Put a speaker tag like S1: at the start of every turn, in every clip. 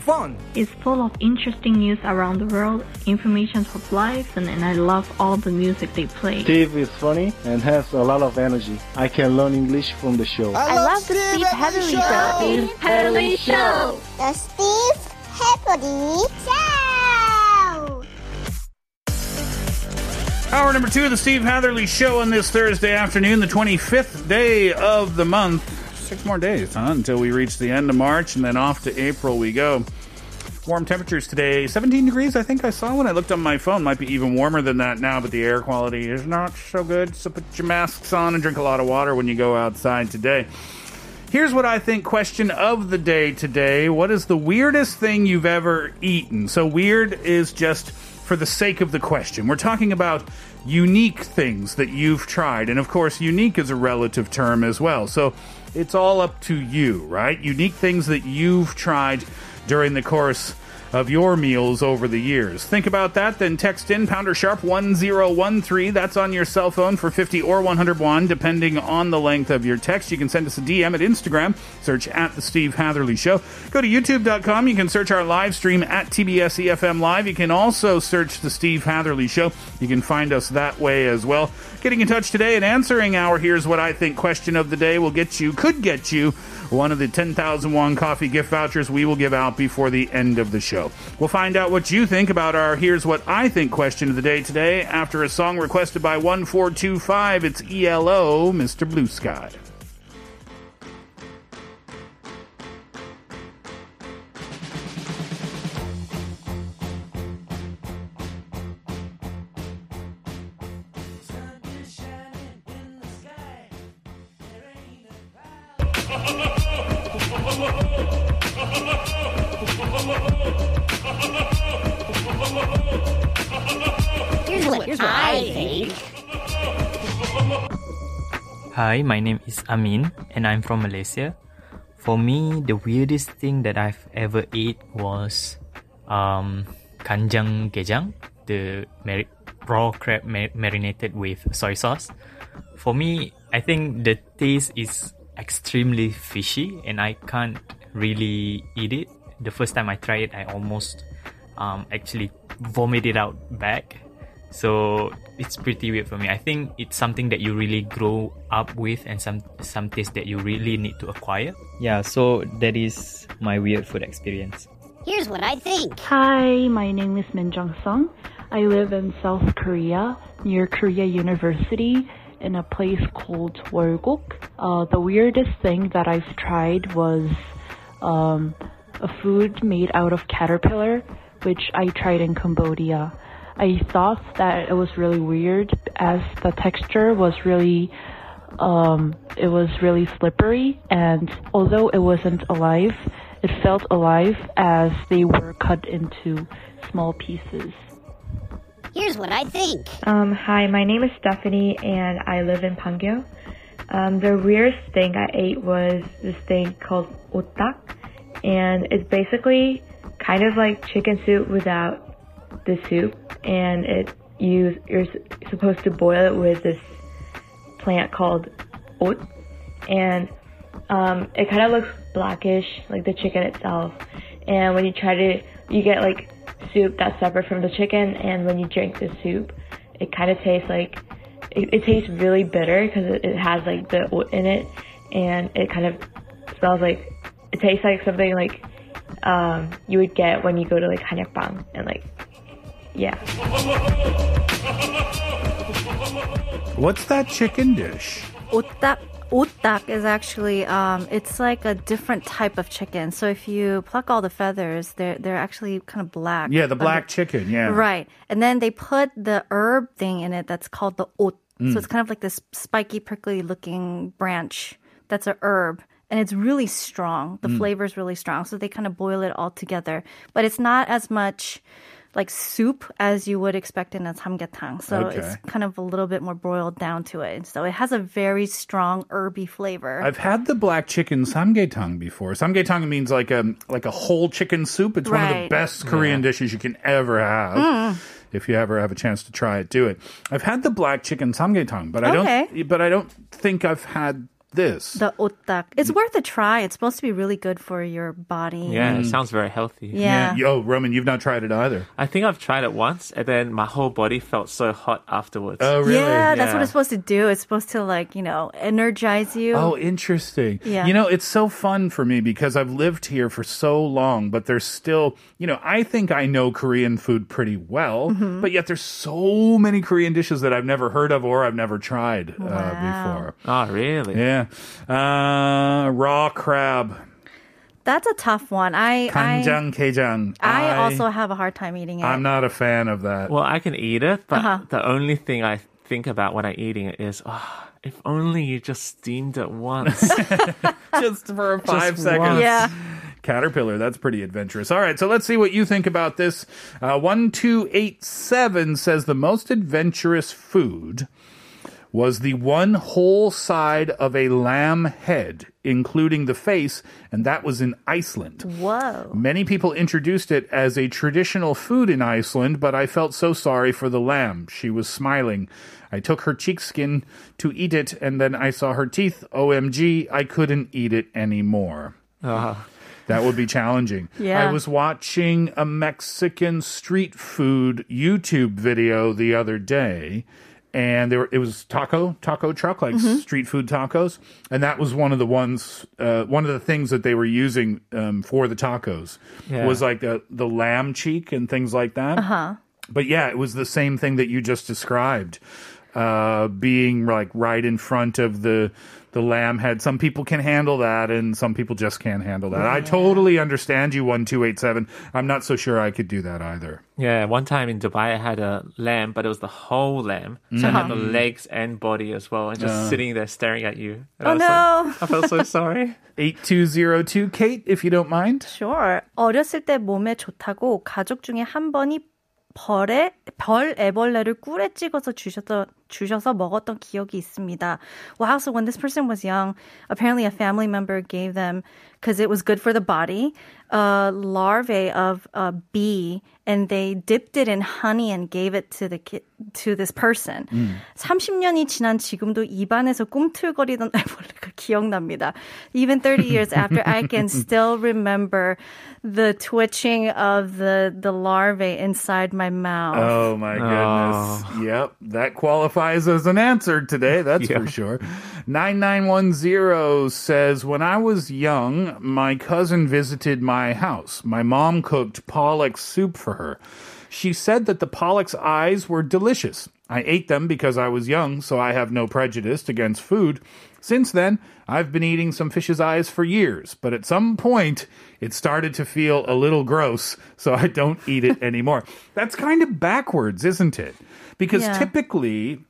S1: fun.
S2: It's full of interesting news around the world, information of life, and, and I love all the music they play.
S3: Steve is funny and has a lot of energy. I can learn English from the show.
S4: I,
S5: love the Steve Hadley show.
S2: Steve Hadley Show.
S6: The Steve Hadley Show.
S7: Hour number two of the Steve Hatherley Show on this Thursday afternoon, the 25th day of the month. Six more days, huh, until we reach the end of March, and then off to April we go. Warm temperatures today, 17 degrees, I think I saw when I looked on my phone. Might be even warmer than that now, but the air quality is not so good. So put your masks on and drink a lot of water when you go outside today. Here's what I think question of the day today. What is the weirdest thing you've ever eaten? So weird is just for the sake of the question. We're talking about unique things that you've tried. And of course, unique is a relative term as well. So it's all up to you, right? Unique things that you've tried during the course of your meals over the years. Think about that, then text in pounder sharp 1013. That's on your cell phone for 50 or 101, depending on the length of your text. You can send us a DM at Instagram, search at The Steve Hatherley Show. Go to youtube.com. You can search our live stream at TBS EFM Live. You can also search The Steve Hatherley Show. You can find us that way as well. Getting in touch today and answering our Here's What I Think question of the day will get you, could get you, one of the 10,000 won coffee gift vouchers we will give out before the end of the show. We'll find out what you think about our Here's What I Think question of the day today after a song requested by 1425. It's ELO, Mr. Blue Sky.
S8: Hi, my name is Amin and I'm from Malaysia. For me, the weirdest thing that I've ever ate was um, kanjang gejang, the mar- raw crab mar- marinated with soy sauce. For me, I think the taste is extremely fishy and I can't really eat it. The first time I tried it, I almost um, actually vomited out back. So it's pretty weird for me. I think it's something that you really grow up with and some some taste that you really need to acquire. Yeah, so that is my weird food experience.
S6: Here's what I think.
S2: Hi, my name is Min Jung Sung. I live in South Korea near Korea University in a place called Wolgok. Uh, the weirdest thing that I've tried was um, a food made out of caterpillar, which I tried in Cambodia. I thought that it was really weird as the texture was really um, it was really slippery and although it wasn't alive, it felt alive as they were cut into small pieces.
S6: Here's what I think.
S2: Um, hi, my name is Stephanie and I live in Pangyo. Um, the weirdest thing I ate was this thing called otak and it's basically kind of like chicken soup without the soup and it you you're supposed to boil it with this plant called oat, and um, it kind of looks blackish like the chicken itself. And when you try to, you get like soup that's separate from the chicken, and when you drink the soup, it kind of tastes like it, it, tastes really bitter because it, it, has like the oat in it, and it kind of smells like it tastes like something like um, you would get when you go to like Hanyakbang and like yeah
S7: What's that chicken dish?
S9: Otak otak is actually um, it's like a different type of chicken. So if you pluck all the feathers, they're they're actually kind of black.
S7: Yeah, the black chicken, yeah.
S9: Right, and then they put the herb thing in it that's called the ot.
S7: Mm.
S9: So it's kind of like this spiky, prickly looking branch that's a herb. And it's really strong. The
S7: Mm.
S9: flavor is really strong. So they kind of boil it all together. But it's not as much like soup as you would expect in a samgyetang. So
S7: Okay.
S9: it's kind of a little bit more boiled down to it. So it has a very strong herby flavor.
S7: I've had the black chicken samgyetang before. Samgyetang means like a like a whole chicken soup. It's one of the best Korean dishes you can ever have.
S9: Mm.
S7: If you ever have a chance to try it, do it. I've had the black chicken samgyetang, but I
S9: Okay.
S7: don't. But I don't think I've had this.
S9: the otak. It's worth a try. It's supposed to be really good for your body.
S10: Yeah, it sounds very healthy.
S9: Yeah.
S7: Yo, Roman, you've not tried it either.
S10: I think I've tried it once, and then my whole body felt so hot afterwards.
S7: Oh, really?
S9: Yeah, that's what it's supposed to do. It's supposed to like, you know, energize you.
S7: Oh, interesting.
S9: Yeah.
S7: You know, it's so fun for me because I've lived here for so long, but there's still, you know, I think I know Korean food pretty well,
S9: Mhm.
S7: but yet there's so many Korean dishes that I've never heard of or I've never tried uh, before.
S10: Oh, really?
S7: Yeah. Uh, raw crab.
S9: That's a tough one. I I,
S7: Kanjang kejang.
S9: I also have a hard time eating it.
S7: I'm not a fan of that.
S10: Well, I can eat it, but
S9: Uh-huh.
S10: the only thing I think about when I'm eating it is, oh, if only you just steamed it once.
S7: just for five
S10: Just
S7: seconds.
S10: once.
S9: Yeah.
S7: Caterpillar, that's pretty adventurous. All right, so let's see what you think about this. Uh, 1287 says the most adventurous food was the one whole side of a lamb head, including the face, and that was in Iceland.
S9: Whoa.
S7: Many people introduced it as a traditional food in Iceland, but I felt so sorry for the lamb. She was smiling. I took her cheek skin to eat it, and then I saw her teeth. OMG, I couldn't eat it anymore.
S10: Ah.
S7: That would be challenging.
S10: Yeah.
S7: I was watching a Mexican street food YouTube video the other day. And there, it was taco, taco truck, like
S9: Mm-hmm.
S10: Mhm.
S7: street food tacos, and that was one of the ones, uh, one of the things that they were using um, for the tacos
S10: Yeah.
S7: was like the the lamb cheek and things like that.
S9: Uh huh.
S7: But yeah, it was the same thing that you just described, uh, being like right in front of the the lamb head. Some people can handle that, and some people just can't handle that. I totally understand you. One two eight seven. I'm not so sure I could do that either.
S10: Yeah, one time in Dubai, I had a lamb, but it was the whole lamb. So I had the
S7: Mhm.
S10: legs and body as well, and just
S7: Uh.
S10: sitting there staring at you. And
S9: Oh,
S10: I was
S9: no.
S10: like- I felt so sorry.
S7: Eight two zero two, Kate, if you don't mind.
S9: Sure. 어렸을 때 몸에 좋다고 가족 중에 한 번이 벌에 벌 애벌레를 꿀에 찍어서 주셔서 주셔서 먹었던 기억이 있습니다. Wow, so when this person was young, apparently a family member gave them because it was good for the body, a larvae of a bee, and they dipped it in honey and gave it to the kid, to this person. 30년이 지난 지금도 입안에서 꿈틀거리던 애벌레가 기억납니다. Even 30 years after, I can still remember the twitching of the the larvae inside my mouth.
S7: Oh my goodness. Yep. That qualifies as an answer today, that's for sure. 9910 says When I was young, my cousin visited my house. My mom cooked pollock soup for her. She said that the pollock's eyes were delicious. I ate them because I was young, so I have no prejudice against food. Since then, I've been eating some fish's eyes for years, but at some point, it started to feel a little gross, so I don't eat it anymore. That's kind of backwards, isn't it? Because
S9: Yeah.
S7: typically,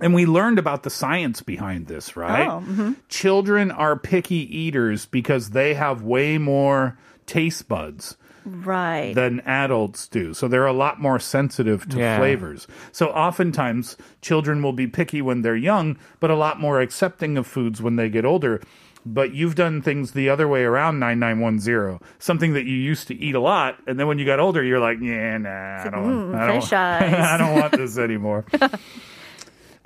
S7: and we learned about the science behind this, right?
S9: Oh, mhm.
S7: Children are picky eaters because they have way more taste buds
S9: Right.
S7: than adults do. So they're a lot more sensitive to
S10: Yeah.
S7: flavors. So oftentimes children will be picky when they're young, but a lot more accepting of foods when they get older. But you've done things the other way around 9910. Something that you used to eat a lot and then when you got older you're like, "Yeah, nah, I don't,
S9: Mm,
S7: I don't. I don't want this anymore."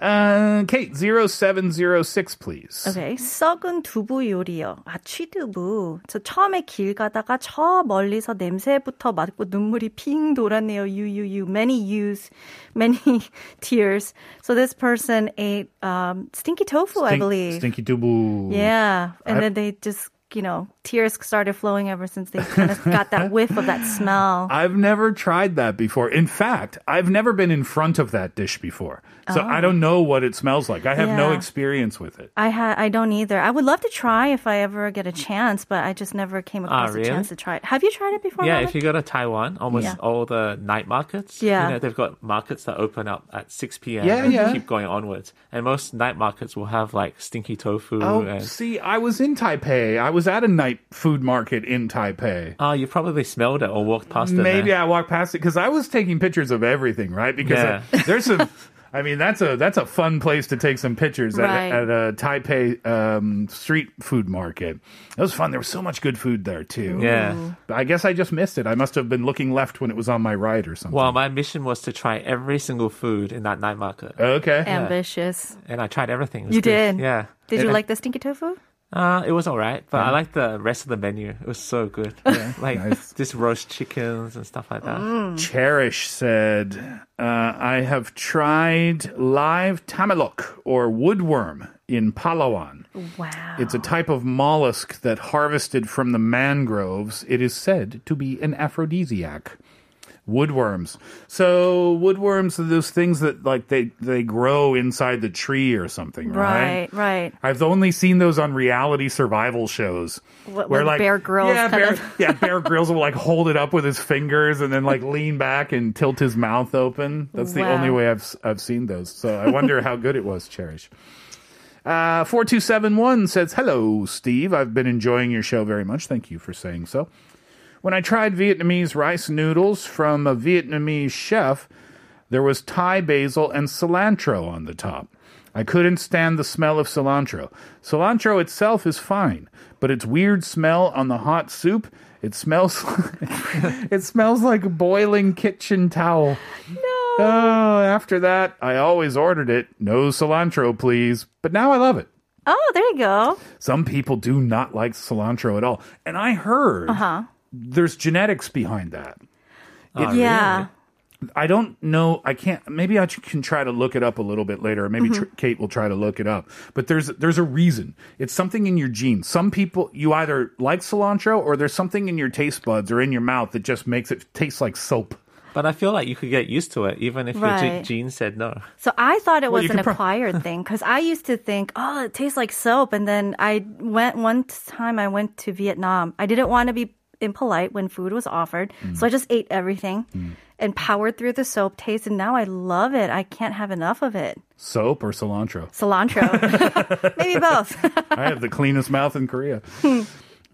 S7: uh, Kate 0706 please.
S9: Okay, 썩은 두부 요리요. 아, 취두부. 저 처음에 길 가다가 저 멀리서 냄새부터 맡고 눈물이 핑 돌았네요. 유유유. Many use, many tears. So this person ate um, stinky tofu, I
S7: Stink-
S9: believe.
S7: Stinky dubu.
S9: Yeah, and
S7: I-
S9: then they just you know, tears started flowing ever since they kind of got that whiff of that smell.
S7: I've never tried that before. In fact, I've never been in front of that dish before. So
S9: Oh.
S7: I don't know what it smells like. I have no experience with it.
S9: I ha- I don't either. I would love to try if I ever get a chance, but I just never came
S10: Ah,
S9: across a
S10: really?
S9: chance to try it. Have you tried it before?
S10: yeah,
S9: Robin?
S10: if you go to Taiwan, almost
S9: Yeah.
S10: all the night markets,
S9: Yeah.
S10: you know, they've got markets that open up at 6 p.m.
S7: Yeah,
S10: and
S7: yeah.
S10: keep going onwards. And most night markets will have like stinky tofu.
S7: Oh,
S10: and,
S7: see, I was in Taipei. I was at a night food market in Taipei.
S10: oh, you probably smelled it or walked past it.
S7: Maybe
S10: there.
S7: I walked past it because I was taking pictures of everything, right? Because
S10: Yeah.
S7: uh, there's some. I mean, that's a that's a fun place to take some pictures
S9: Right.
S7: at, at a Taipei um, street food market. It was fun. There was so much good food there too.
S10: Yeah.
S7: I guess I just missed it. I must have been looking left when it was on my right or something.
S10: Well, my mission was to try every single food in that night market.
S7: okay.
S9: Ambitious.
S10: And I tried everything.
S9: You
S10: good.
S9: did?
S10: Yeah.
S9: Did you
S7: And-
S9: like the stinky tofu?
S10: Uh, it was all right, but I liked the rest of the menu. It was so good. like
S7: Nice.
S10: just roast chickens and stuff like that.
S9: Mm.
S7: Cherish said, uh, I have tried live tamilok or woodworm in Palawan.
S9: Wow.
S7: It's a type of mollusk that harvested from the mangroves. It is said to be an aphrodisiac. Woodworms. So woodworms are those things that like they they grow inside the tree or something, right?
S9: Right, right.
S7: I've only seen those on reality survival shows.
S9: What- like Bear Grylls
S7: yeah, Bear,
S9: of-
S7: yeah, Bear Grylls will like hold it up with his fingers and then like lean back and tilt his mouth open. That's the
S9: Wow.
S7: only way I've I've seen those. So I wonder how good it was, Cherish. Uh, 4271 says, Hello, Steve. I've been enjoying your show very much. Thank you for saying so. When I tried Vietnamese rice noodles from a Vietnamese chef, there was Thai basil and cilantro on the top. I couldn't stand the smell of cilantro. Cilantro itself is fine, but its weird smell on the hot soup, it smells it smells like boiling kitchen towel. No. Oh, after that, I always ordered it. No cilantro, please. But now I love it.
S9: Oh, there you go.
S7: Some people do not like cilantro at all. And I heard
S9: Uh huh.
S7: There's genetics behind that. It-
S9: yeah.
S7: I don't know. I can't. Maybe I can try to look it up a little bit later, maybe
S9: Mm-hmm.
S7: tr- Kate will try to look it up. But there's there's a reason. It's something in your genes. Some people you either like cilantro or there's something in your taste buds or in your mouth that just makes it taste like soap.
S10: But I feel like you could get used to it, even if your
S9: Right.
S10: ge- genes said no.
S9: So I thought it
S7: Well,
S9: was an
S7: pro-
S9: acquired thing because I used to think, oh, it tastes like soap. And then I went one time I went to Vietnam. I didn't want to be impolite when food was offered,
S7: Mm.
S9: so I just ate everything and powered through the soap taste. And now I love it. I can't have enough of it.
S7: Soap or cilantro?
S9: Cilantro, maybe both.
S7: I have the cleanest mouth in Korea.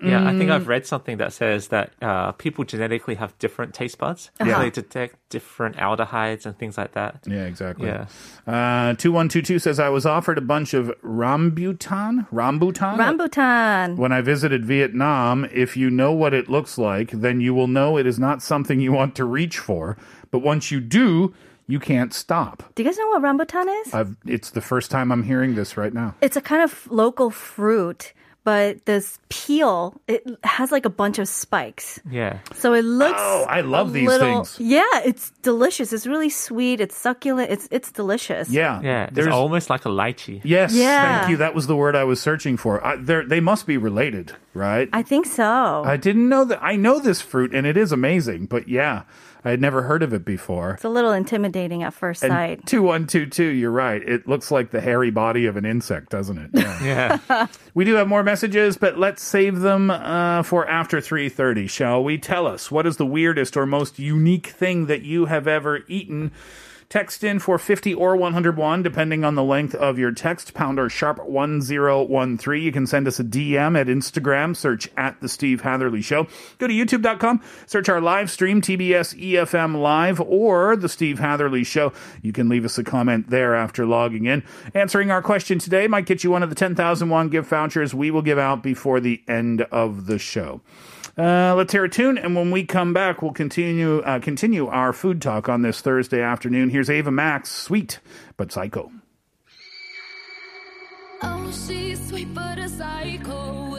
S10: Yeah, I think
S7: Mm.
S10: I've read something that says that uh, people genetically have different taste buds.
S7: Yeah.
S10: So they detect different aldehydes and things like that.
S7: Yeah, exactly.
S10: Yeah.
S7: Uh, 2122 says, I was offered a bunch of rambutan, rambutan,
S9: Rambutan.
S7: when I visited Vietnam. If you know what it looks like, then you will know it is not something you want to reach for. But once you do, you can't stop.
S9: Do you guys know what rambutan is?
S7: I've, it's the first time I'm hearing this right now.
S9: It's a kind of local fruit, but this peel it has like a bunch of spikes.
S10: Yeah.
S9: So it looks.
S7: Oh, I love
S9: a
S7: these
S9: little-
S7: things.
S9: Yeah, it's delicious. It's really sweet. It's succulent. It's it's delicious.
S7: Yeah.
S10: Yeah. It's
S7: There's,
S10: almost like a lychee.
S7: yes.
S9: Yeah.
S7: Thank you. That was the word I was searching for. I, they're- they must be related, right?
S9: I think so.
S7: I didn't know that. I know this fruit and it is amazing, but yeah, I had never heard of it before.
S9: it's a little intimidating at first
S7: And
S9: sight.
S7: 2122, you're right. It looks like the hairy body of an insect, doesn't it? Yeah.
S10: Yeah.
S7: we do have more messages, but let's save them uh, for after 3:30, shall we? Tell us what is the weirdest or most unique thing that you have ever eaten? Text in for 50 or 101, depending on the length of your text. Pound or sharp 1013. You can send us a DM at Instagram. Search at The Steve Hatherley Show. Go to youtube.com. Search our live stream, TBS EFM Live, or The Steve Hatherley Show. You can leave us a comment there after logging in. Answering our question today might get you one of the 10,000 won gift vouchers we will give out before the end of the show. Uh, let's hear a tune, and when we come back, we'll continue uh, continue our food talk on this Thursday afternoon. Here's Ava Max, sweet but psycho.
S11: Oh, she's sweet but a psycho,